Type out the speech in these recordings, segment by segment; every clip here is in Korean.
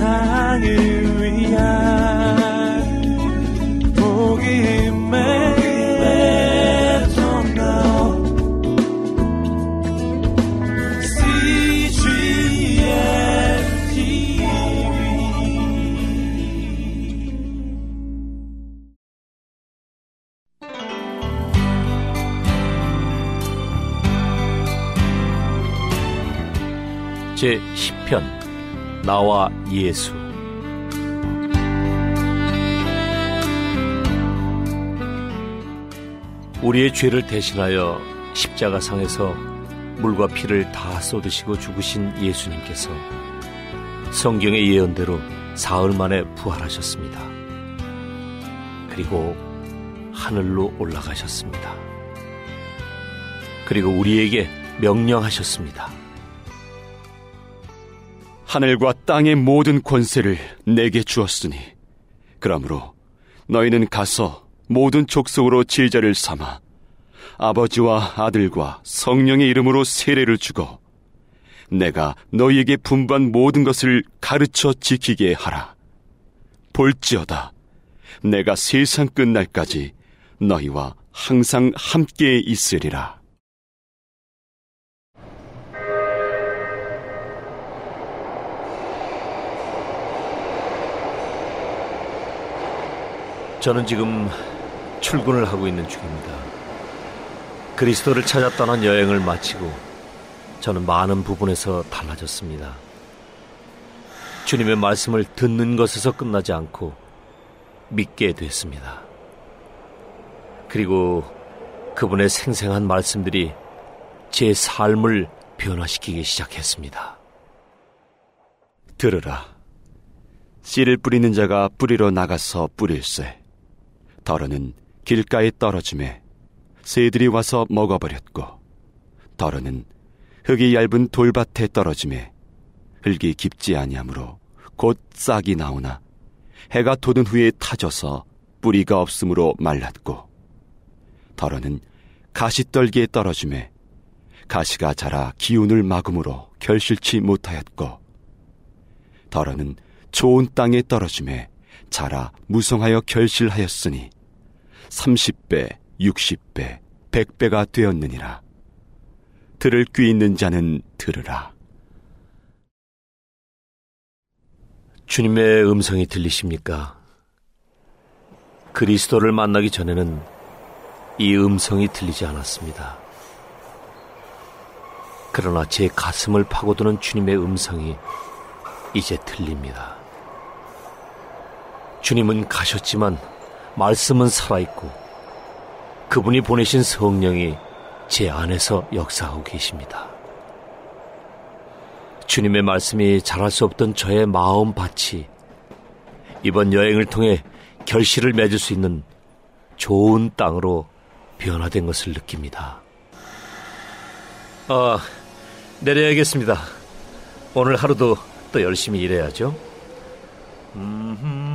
세상을 위한 복음의 제 10편 나와 예수 우리의 죄를 대신하여 십자가 상에서 물과 피를 다 쏟으시고 죽으신 예수님께서 성경의 예언대로 사흘 만에 부활하셨습니다. 그리고 하늘로 올라가셨습니다. 그리고 우리에게 명령하셨습니다. 하늘과 땅의 모든 권세를 내게 주었으니 그러므로 너희는 가서 모든 족속으로 제자를 삼아 아버지와 아들과 성령의 이름으로 세례를 주고 내가 너희에게 분반 모든 것을 가르쳐 지키게 하라. 볼지어다. 내가 세상 끝날까지 너희와 항상 함께 있으리라. 저는 지금 출근을 하고 있는 중입니다. 그리스도를 찾아 떠난 여행을 마치고 저는 많은 부분에서 달라졌습니다. 주님의 말씀을 듣는 것에서 끝나지 않고 믿게 됐습니다. 그리고 그분의 생생한 말씀들이 제 삶을 변화시키기 시작했습니다. 들으라. 씨를 뿌리는 자가 뿌리러 나가서 뿌릴세. 더러는 길가에 떨어짐에 새들이 와서 먹어버렸고 더러는 흙이 얇은 돌밭에 떨어짐에 흙이 깊지 아니하므로 곧 싹이 나오나 해가 돋은 후에 타져서 뿌리가 없으므로 말랐고 더러는 가시떨기에 떨어짐에 가시가 자라 기운을 막음으로 결실치 못하였고 더러는 좋은 땅에 떨어짐에 자라 무성하여 결실하였으니 30배, 60배, 100배가 되었느니라. 들을 귀 있는 자는 들으라. 주님의 음성이 들리십니까? 그리스도를 만나기 전에는 이 음성이 들리지 않았습니다. 그러나 제 가슴을 파고드는 주님의 음성이 이제 들립니다. 주님은 가셨지만 말씀은 살아있고 그분이 보내신 성령이 제 안에서 역사하고 계십니다. 주님의 말씀이 잘할 수 없던 저의 마음 밭이 이번 여행을 통해 결실을 맺을 수 있는 좋은 땅으로 변화된 것을 느낍니다. 아, 내려야겠습니다. 오늘 하루도 또 열심히 일해야죠. 음...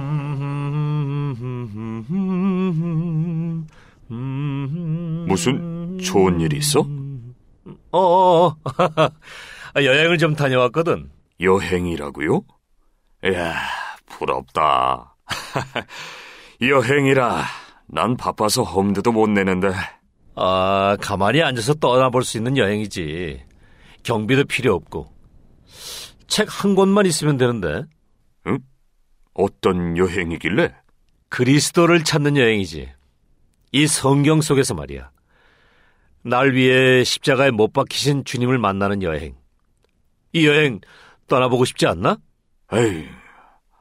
무슨 좋은 일이 있어? 어 어, 여행을 좀 다녀왔거든. 여행이라고요? 이야, 부럽다. 여행이라 난 바빠서 험드도 못 내는데. 아, 가만히 앉아서 떠나볼 수 있는 여행이지. 경비도 필요 없고. 책 한 권만 있으면 되는데. 응? 어떤 여행이길래? 그리스도를 찾는 여행이지. 이 성경 속에서 말이야. 날 위해 십자가에 못 박히신 주님을 만나는 여행. 이 여행 떠나보고 싶지 않나? 에이,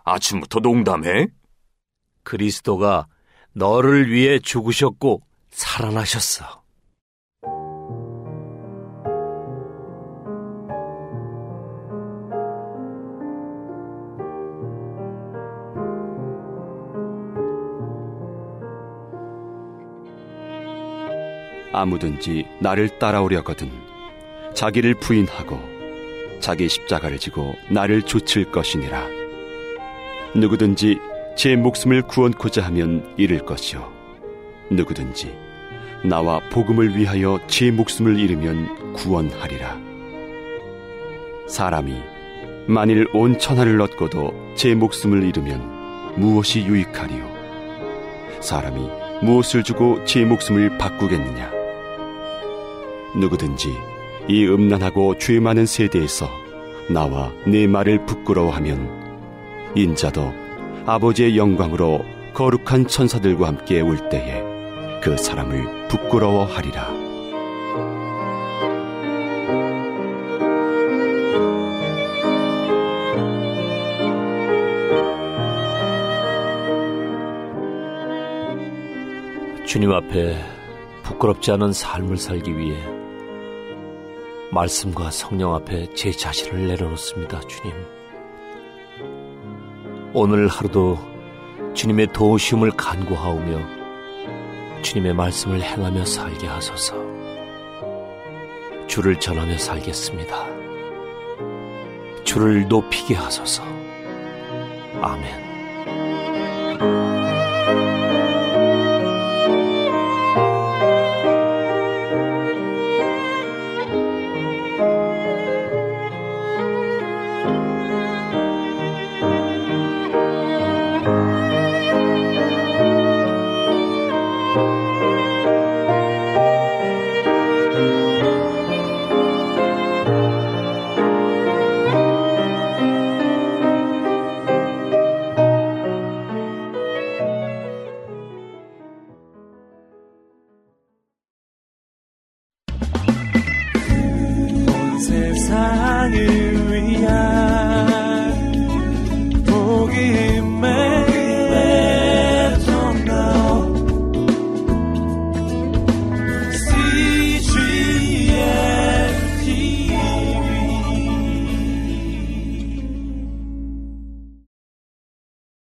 아침부터 농담해? 그리스도가 너를 위해 죽으셨고 살아나셨어. 아무든지 나를 따라오려거든 자기를 부인하고 자기 십자가를 지고 나를 좇을 것이니라 누구든지 제 목숨을 구원코자 하면 잃을 것이요 누구든지 나와 복음을 위하여 제 목숨을 잃으면 구원하리라 사람이 만일 온 천하를 얻고도 제 목숨을 잃으면 무엇이 유익하리요? 사람이 무엇을 주고 제 목숨을 바꾸겠느냐? 누구든지 이 음란하고 죄 많은 세대에서 나와 내 말을 부끄러워하면 인자도 아버지의 영광으로 거룩한 천사들과 함께 올 때에 그 사람을 부끄러워하리라. 주님 앞에 부끄럽지 않은 삶을 살기 위해 말씀과 성령 앞에 제 자신을 내려놓습니다, 주님. 오늘 하루도 주님의 도우심을 간구하오며 주님의 말씀을 행하며 살게 하소서. 주를 전하며 살겠습니다. 주를 높이게 하소서. 아멘.